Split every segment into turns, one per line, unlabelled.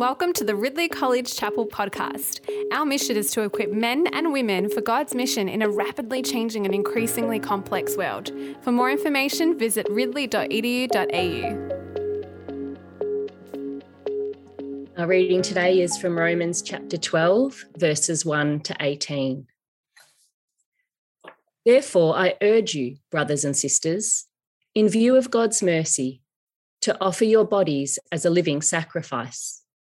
Welcome to the Ridley College Chapel podcast. Our mission is to equip men and women for God's mission in a rapidly changing and increasingly complex world. For more information, visit ridley.edu.au.
Our reading today is from Romans chapter 12, verses 1 to 18. Therefore, I urge you, brothers and sisters, in view of God's mercy, to offer your bodies as a living sacrifice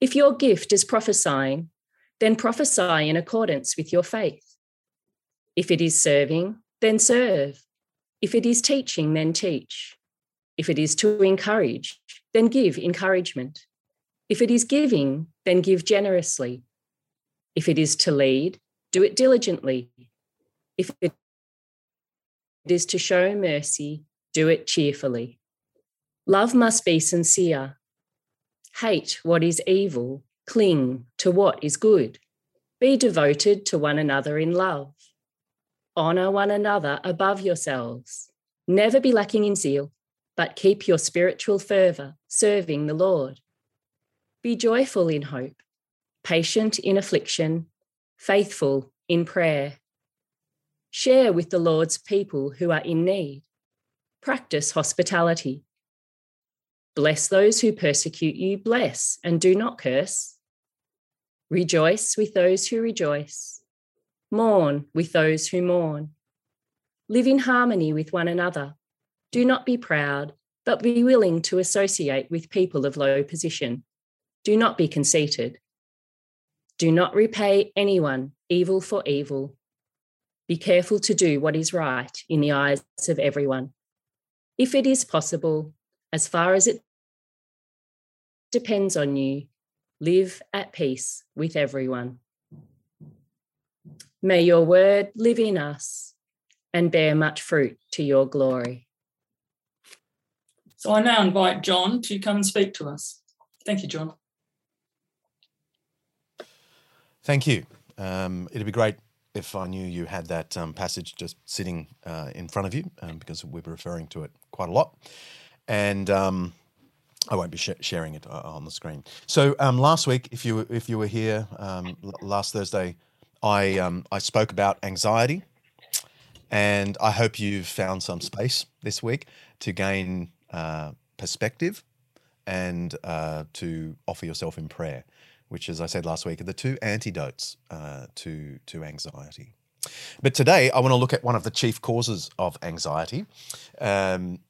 If your gift is prophesying, then prophesy in accordance with your faith. If it is serving, then serve. If it is teaching, then teach. If it is to encourage, then give encouragement. If it is giving, then give generously. If it is to lead, do it diligently. If it is to show mercy, do it cheerfully. Love must be sincere. Hate what is evil, cling to what is good. Be devoted to one another in love. Honour one another above yourselves. Never be lacking in zeal, but keep your spiritual fervour, serving the Lord. Be joyful in hope, patient in affliction, faithful in prayer. Share with the Lord's people who are in need. Practice hospitality. Bless those who persecute you, bless and do not curse. Rejoice with those who rejoice. Mourn with those who mourn. Live in harmony with one another. Do not be proud, but be willing to associate with people of low position. Do not be conceited. Do not repay anyone evil for evil. Be careful to do what is right in the eyes of everyone. If it is possible, as far as it depends on you. Live at peace with everyone. May your word live in us and bear much fruit to your glory.
So I now invite John to come and speak to us. Thank you, John.
Thank you. Um, it'd be great if I knew you had that um, passage just sitting uh, in front of you um, because we're referring to it quite a lot. And um, I won't be sh- sharing it uh, on the screen. So um, last week, if you if you were here um, last Thursday, I um, I spoke about anxiety, and I hope you've found some space this week to gain uh, perspective and uh, to offer yourself in prayer, which, as I said last week, are the two antidotes uh, to to anxiety. But today, I want to look at one of the chief causes of anxiety um,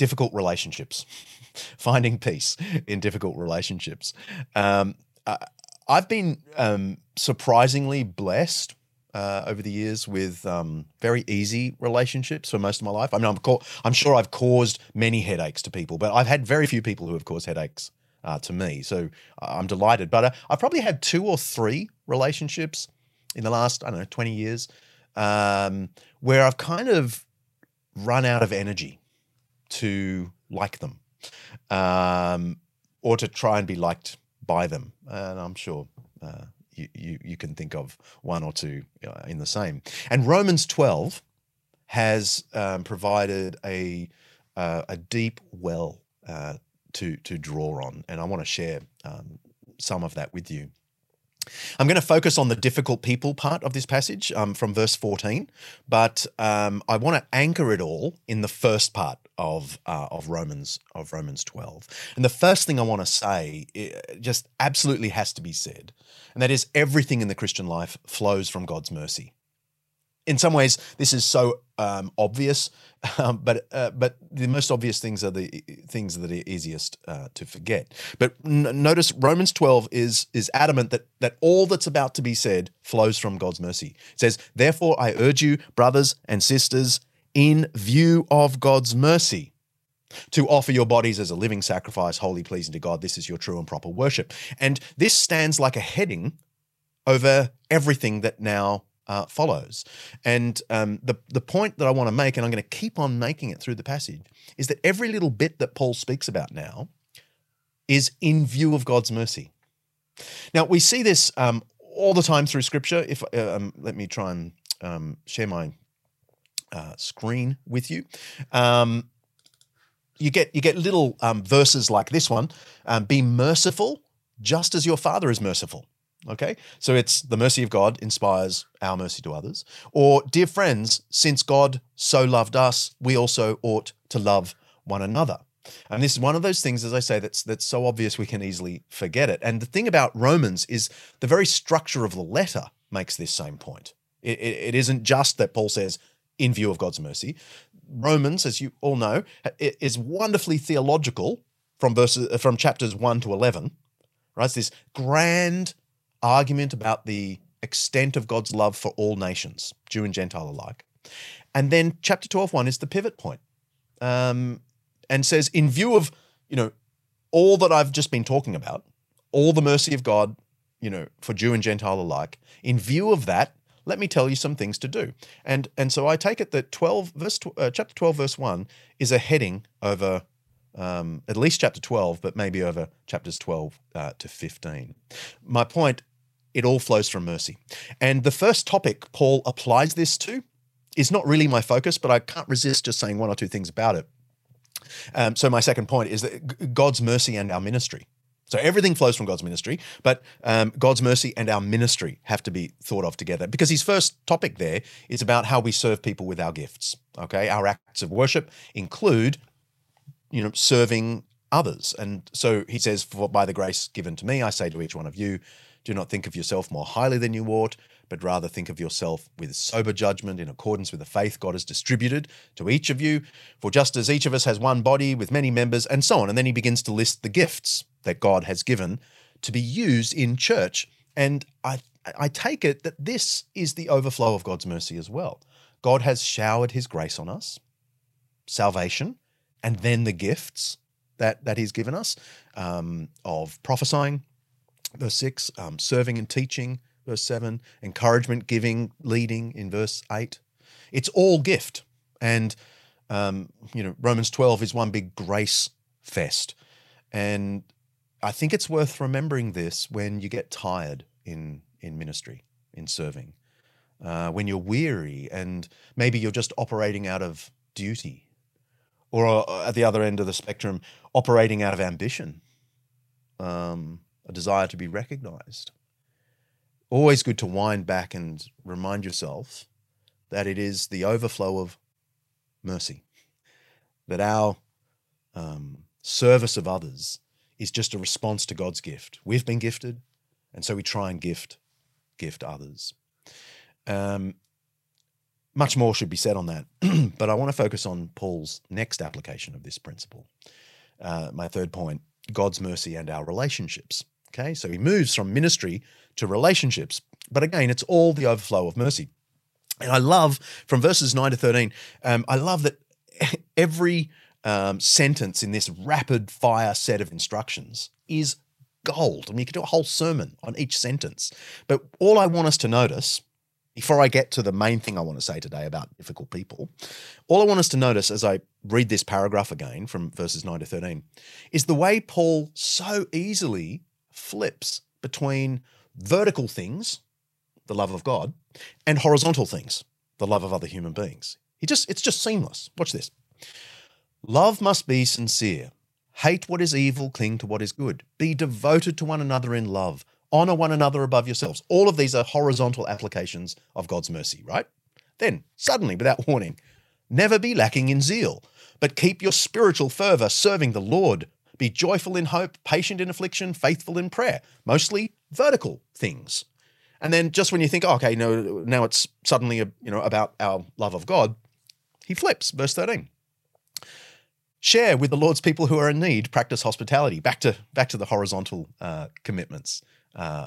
difficult relationships, finding peace in difficult relationships. Um, I, I've been um, surprisingly blessed uh, over the years with um, very easy relationships for most of my life. I mean, I'm, I'm, sure I've caused many headaches to people, but I've had very few people who have caused headaches uh, to me. So I'm delighted. But uh, I've probably had two or three relationships in the last, I don't know, 20 years um, where I've kind of run out of energy to like them um, or to try and be liked by them. And I'm sure uh, you, you, you, can think of one or two uh, in the same. And Romans 12 has um, provided a, uh, a deep well uh, to, to draw on. And I want to share um, some of that with you. I'm going to focus on the difficult people part of this passage um, from verse 14, but um, I want to anchor it all in the first part of uh, of Romans of Romans 12. And the first thing I want to say just absolutely has to be said, and that is everything in the Christian life flows from God's mercy in some ways, this is so um, obvious, um, but uh, but the most obvious things are the things that are easiest uh, to forget. But n- notice Romans twelve is is adamant that that all that's about to be said flows from God's mercy. It says, "Therefore, I urge you, brothers and sisters, in view of God's mercy." To offer your bodies as a living sacrifice, holy, pleasing to God. This is your true and proper worship. And this stands like a heading over everything that now uh, follows. And um, the, the point that I want to make, and I'm going to keep on making it through the passage, is that every little bit that Paul speaks about now is in view of God's mercy. Now, we see this um, all the time through Scripture. If uh, um, Let me try and um, share my uh, screen with you. Um, you get you get little um, verses like this one: "Be merciful, just as your Father is merciful." Okay, so it's the mercy of God inspires our mercy to others. Or, dear friends, since God so loved us, we also ought to love one another. And this is one of those things, as I say, that's that's so obvious we can easily forget it. And the thing about Romans is the very structure of the letter makes this same point. It, it, it isn't just that Paul says, in view of God's mercy. Romans, as you all know, is wonderfully theological from verses from chapters one to eleven. Right, it's this grand argument about the extent of God's love for all nations, Jew and Gentile alike. And then chapter 12, 1 is the pivot point, um, and says, in view of, you know, all that I've just been talking about, all the mercy of God, you know, for Jew and Gentile alike, in view of that, let me tell you some things to do. And and so I take it that 12 verse uh, chapter 12 verse 1 is a heading over um, at least chapter 12, but maybe over chapters 12 uh, to 15. My point it all flows from mercy. And the first topic Paul applies this to is not really my focus, but I can't resist just saying one or two things about it. Um, so, my second point is that God's mercy and our ministry. So, everything flows from God's ministry, but um, God's mercy and our ministry have to be thought of together because his first topic there is about how we serve people with our gifts. Okay. Our acts of worship include, you know, serving others. And so he says, For by the grace given to me, I say to each one of you, do not think of yourself more highly than you ought, but rather think of yourself with sober judgment in accordance with the faith God has distributed to each of you. For just as each of us has one body with many members, and so on. And then he begins to list the gifts that God has given to be used in church. And I, I take it that this is the overflow of God's mercy as well. God has showered his grace on us, salvation, and then the gifts that, that he's given us um, of prophesying, verse 6, um, serving and teaching, verse 7, encouragement, giving, leading in verse 8. It's all gift. And, um, you know, Romans 12 is one big grace fest. And I think it's worth remembering this when you get tired in, in ministry, in serving, uh, when you're weary and maybe you're just operating out of duty, or uh, at the other end of the spectrum, operating out of ambition. Um, a desire to be recognized. Always good to wind back and remind yourself that it is the overflow of mercy, that our um, service of others is just a response to God's gift. We've been gifted, and so we try and gift gift others. Um, much more should be said on that, but I want to focus on Paul's next application of this principle. Uh, my third point God's mercy and our relationships. Okay, so he moves from ministry to relationships. But again, it's all the overflow of mercy. And I love from verses 9 to 13, um, I love that every um, sentence in this rapid fire set of instructions is gold. I mean, you could do a whole sermon on each sentence. But all I want us to notice, before I get to the main thing I want to say today about difficult people, all I want us to notice as I read this paragraph again from verses 9 to 13 is the way Paul so easily flips between vertical things, the love of God, and horizontal things, the love of other human beings. He just it's just seamless. Watch this. Love must be sincere. Hate what is evil, cling to what is good. Be devoted to one another in love. Honor one another above yourselves. All of these are horizontal applications of God's mercy, right? Then, suddenly, without warning, never be lacking in zeal, but keep your spiritual fervor serving the Lord. Be joyful in hope, patient in affliction, faithful in prayer. Mostly vertical things. And then just when you think, oh, okay, no, now it's suddenly you know about our love of God, he flips, verse 13. Share with the Lord's people who are in need. Practice hospitality. Back to back to the horizontal uh, commitments uh,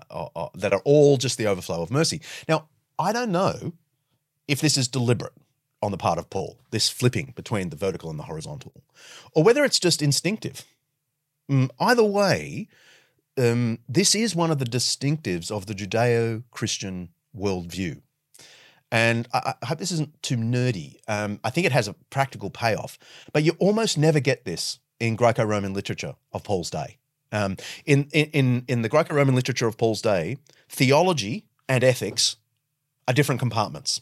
that are all just the overflow of mercy. Now, I don't know if this is deliberate on the part of Paul, this flipping between the vertical and the horizontal, or whether it's just instinctive. Mm, either way, um, this is one of the distinctives of the Judeo Christian worldview. And I, I, hope this isn't too nerdy. Um, I think it has a practical payoff, but you almost never get this in Greco Roman literature of Paul's day. Um, in, in, in the Greco Roman literature of Paul's day, theology and ethics are different compartments.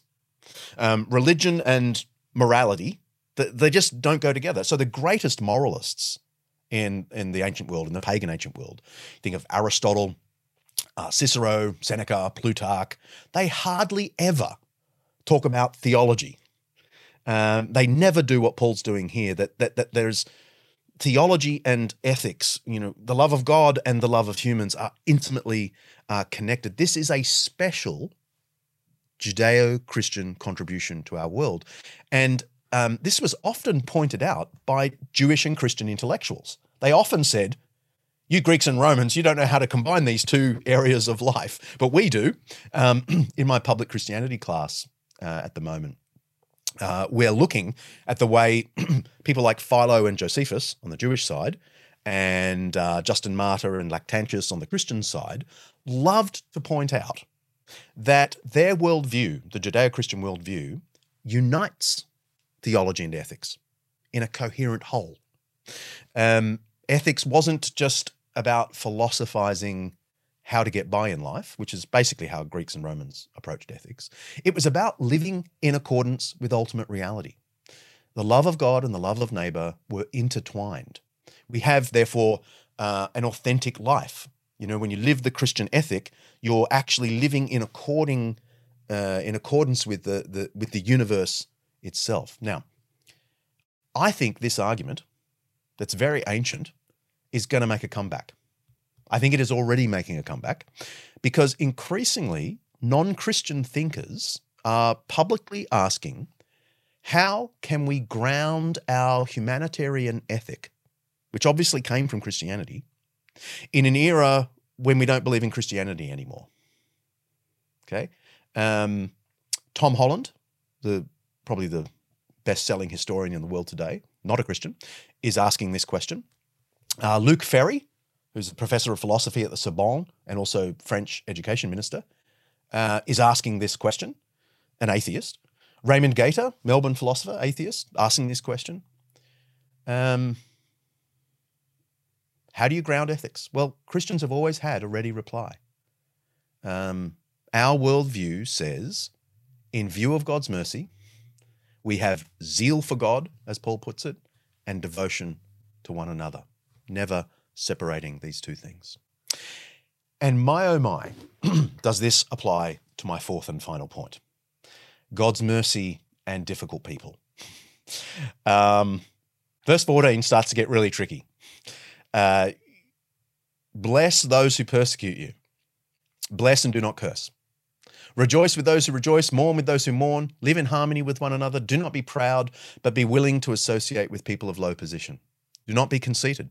Um, religion and morality, they just don't go together. So the greatest moralists in, in the ancient world, in the pagan ancient world, think of Aristotle, uh, Cicero, Seneca, Plutarch, they hardly ever talk about theology. Um, they never do what Paul's doing here. That that that there's theology and ethics. You know, the love of God and the love of humans are intimately uh, connected. This is a special Judeo-Christian contribution to our world, and um, this was often pointed out by Jewish and Christian intellectuals. They often said, you Greeks and Romans, you don't know how to combine these two areas of life, but we do. Um, in my public Christianity class, uh, at the moment. Uh, we're looking at the way people like Philo and Josephus on the Jewish side, and uh, Justin Martyr and Lactantius on the Christian side, loved to point out that their worldview, the Judeo Christian worldview, unites theology and ethics in a coherent whole. Um, ethics wasn't just about philosophizing how to get by in life, which is basically how Greeks and Romans approached ethics. It was about living in accordance with ultimate reality. The love of God and the love of neighbor were intertwined. We have, therefore, uh, an authentic life. You know, when you live the Christian ethic, you're actually living in according uh, in accordance with the, the with the universe itself. Now, I think this argument, that's very ancient, is going to make a comeback. I think it is already making a comeback because increasingly non Christian thinkers are publicly asking how can we ground our humanitarian ethic, which obviously came from Christianity, in an era when we don't believe in Christianity anymore? Okay. Um, Tom Holland, the probably the best-selling historian in the world today, not a Christian, is asking this question. Uh, Luc Ferry, who's a professor of philosophy at the Sorbonne and also French education minister, uh, is asking this question, an atheist. Raymond Gaita, Melbourne philosopher, atheist, asking this question. Um, how do you ground ethics? Well, Christians have always had a ready reply. Um, our worldview says, in view of God's mercy, we have zeal for God, as Paul puts it, and devotion to one another. Never separating these two things. And my oh my, does this apply to my fourth and final point God's mercy and difficult people. Um, verse 14 starts to get really tricky. Uh, bless those who persecute you, bless and do not curse. Rejoice with those who rejoice, mourn with those who mourn, live in harmony with one another. Do not be proud, but be willing to associate with people of low position. Do not be conceited.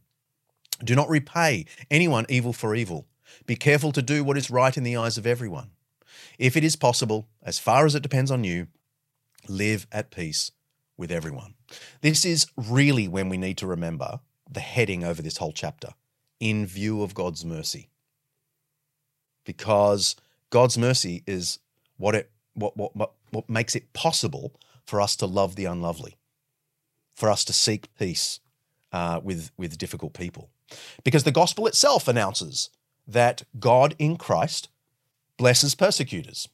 Do not repay anyone evil for evil. Be careful to do what is right in the eyes of everyone. If it is possible, as far as it depends on you, live at peace with everyone. This is really when we need to remember the heading over this whole chapter in view of God's mercy. Because God's mercy is what it what, what, what, what makes it possible for us to love the unlovely, for us to seek peace uh, with, with difficult people. Because the gospel itself announces that God in Christ blesses persecutors,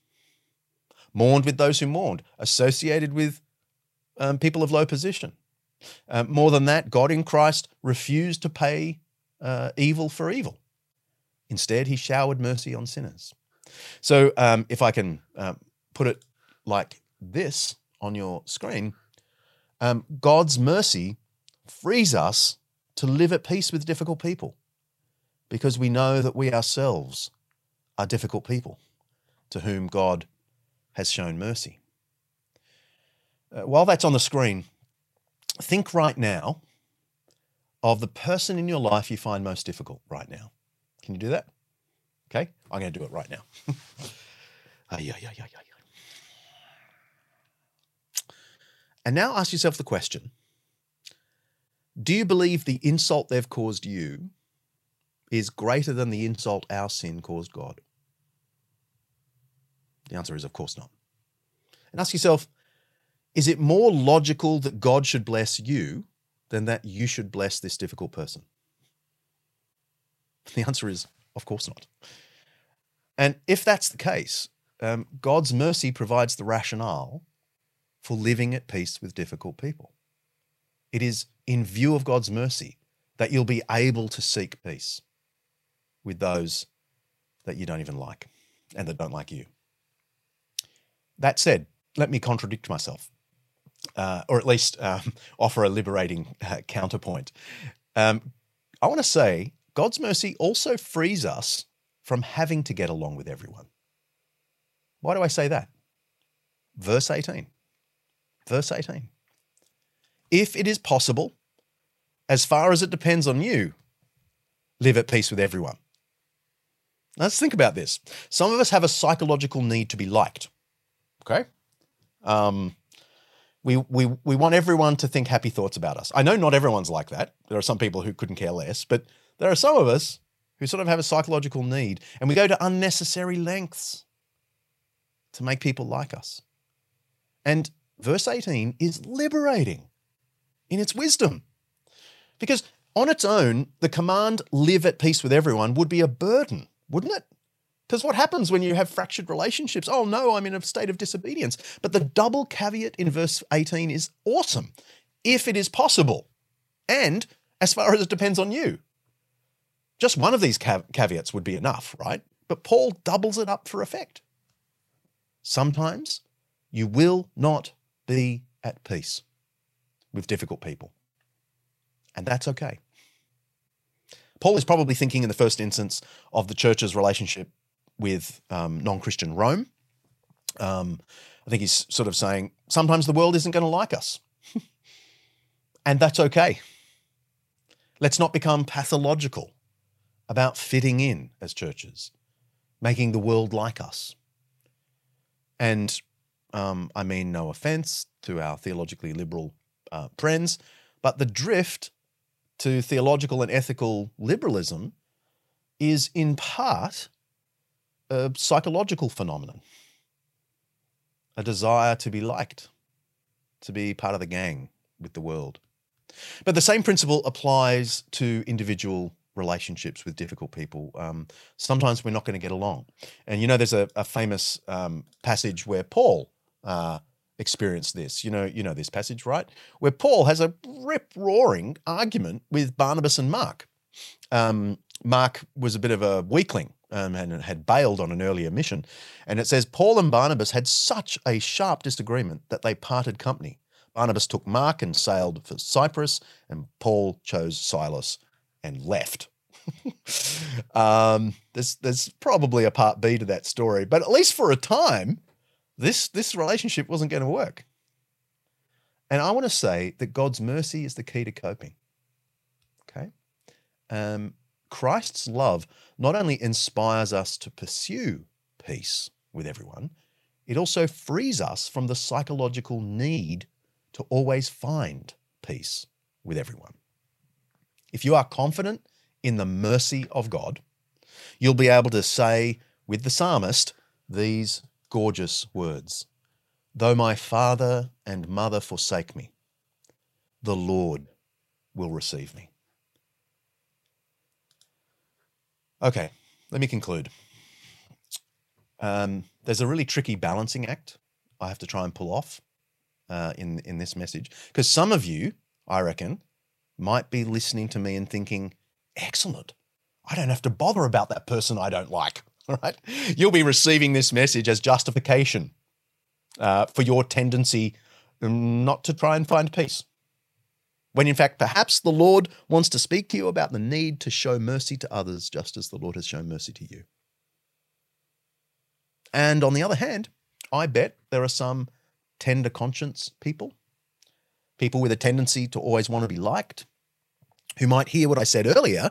mourned with those who mourned, associated with um, people of low position. Uh, more than that, God in Christ refused to pay uh, evil for evil. Instead, he showered mercy on sinners. So, um, if I can uh, put it like this on your screen, um, God's mercy frees us to live at peace with difficult people because we know that we ourselves are difficult people to whom God has shown mercy. Uh, while that's on the screen, think right now of the person in your life you find most difficult right now. Can you do that? Okay, I'm going to do it right now. And now ask yourself the question Do you believe the insult they've caused you is greater than the insult our sin caused God? The answer is, of course not. And ask yourself Is it more logical that God should bless you than that you should bless this difficult person? The answer is, of course not. And if that's the case, um, God's mercy provides the rationale for living at peace with difficult people. It is in view of God's mercy that you'll be able to seek peace with those that you don't even like and that don't like you. That said, let me contradict myself, uh, or at least um, offer a liberating uh, counterpoint. Um, I want to say God's mercy also frees us from having to get along with everyone. Why do I say that? Verse 18 verse 18. If it is possible, as far as it depends on you, live at peace with everyone. Let's think about this. Some of us have a psychological need to be liked. Okay? Um, we, we, we want everyone to think happy thoughts about us. I know not everyone's like that. There are some people who couldn't care less, but there are some of us who sort of have a psychological need and we go to unnecessary lengths to make people like us. And verse 18 is liberating in its wisdom. Because on its own, the command live at peace with everyone would be a burden, wouldn't it? Because what happens when you have fractured relationships? Oh no, I'm in a state of disobedience. But the double caveat in verse 18 is awesome. If it is possible, and as far as it depends on you. Just one of these caveats would be enough, right? But Paul doubles it up for effect. Sometimes you will not be at peace with difficult people. And that's okay. Paul is probably thinking in the first instance of the church's relationship with um, non Christian Rome. Um, I think he's sort of saying sometimes the world isn't going to like us. and that's okay. Let's not become pathological about fitting in as churches, making the world like us. And um, I mean no offense to our theologically liberal uh, friends, but the drift to theological and ethical liberalism is in part a psychological phenomenon, a desire to be liked, to be part of the gang with the world. But the same principle applies to individual relationships with difficult people. Um, sometimes we're not going to get along. And you know, there's a, a famous um, passage where Paul uh, experienced this. You know, you know this passage, right? Where Paul has a rip roaring argument with Barnabas and Mark. Um, Mark was a bit of a weakling um, and had bailed on an earlier mission. And it says Paul and Barnabas had such a sharp disagreement that they parted company. Barnabas took Mark and sailed for Cyprus, and Paul chose Silas and left. um, there's, there's probably a part B to that story, but at least for a time, this this relationship wasn't going to work. And I want to say that God's mercy is the key to coping. Okay. Um, Christ's love not only inspires us to pursue peace with everyone, it also frees us from the psychological need to always find peace with everyone. If you are confident in the mercy of God, you'll be able to say with the psalmist these gorgeous words Though my father and mother forsake me, the Lord will receive me. Okay, let me conclude. Um, there's a really tricky balancing act I have to try and pull off uh, in in this message because some of you, I reckon, might be listening to me and thinking, "Excellent! I don't have to bother about that person I don't like. All right. You'll be receiving this message as justification uh, for your tendency um, not to try and find peace. When in fact, perhaps the Lord wants to speak to you about the need to show mercy to others, just as the Lord has shown mercy to you. And on the other hand, I bet there are some tender conscience people, people with a tendency to always want to be liked, who might hear what I said earlier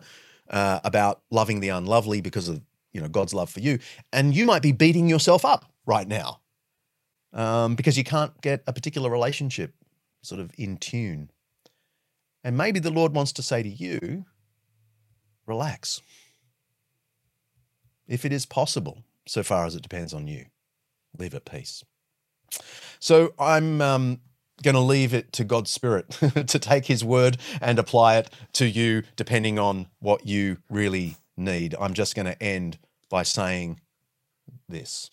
uh, about loving the unlovely because of you know God's love for you, and you might be beating yourself up right now um, because you can't get a particular relationship sort of in tune. And maybe the Lord wants to say to you, relax. If it is possible, so far as it depends on you, live at peace. So I'm um, going to leave it to God's Spirit to take His word and apply it to you, depending on what you really need. I'm just going to end by saying this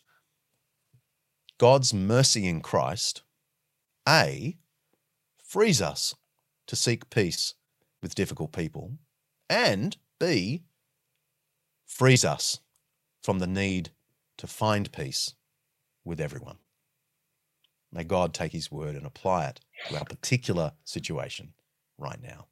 God's mercy in Christ, A, frees us to seek peace with difficult people, and B, frees us from the need to find peace with everyone. May God take his word and apply it to our particular situation right now.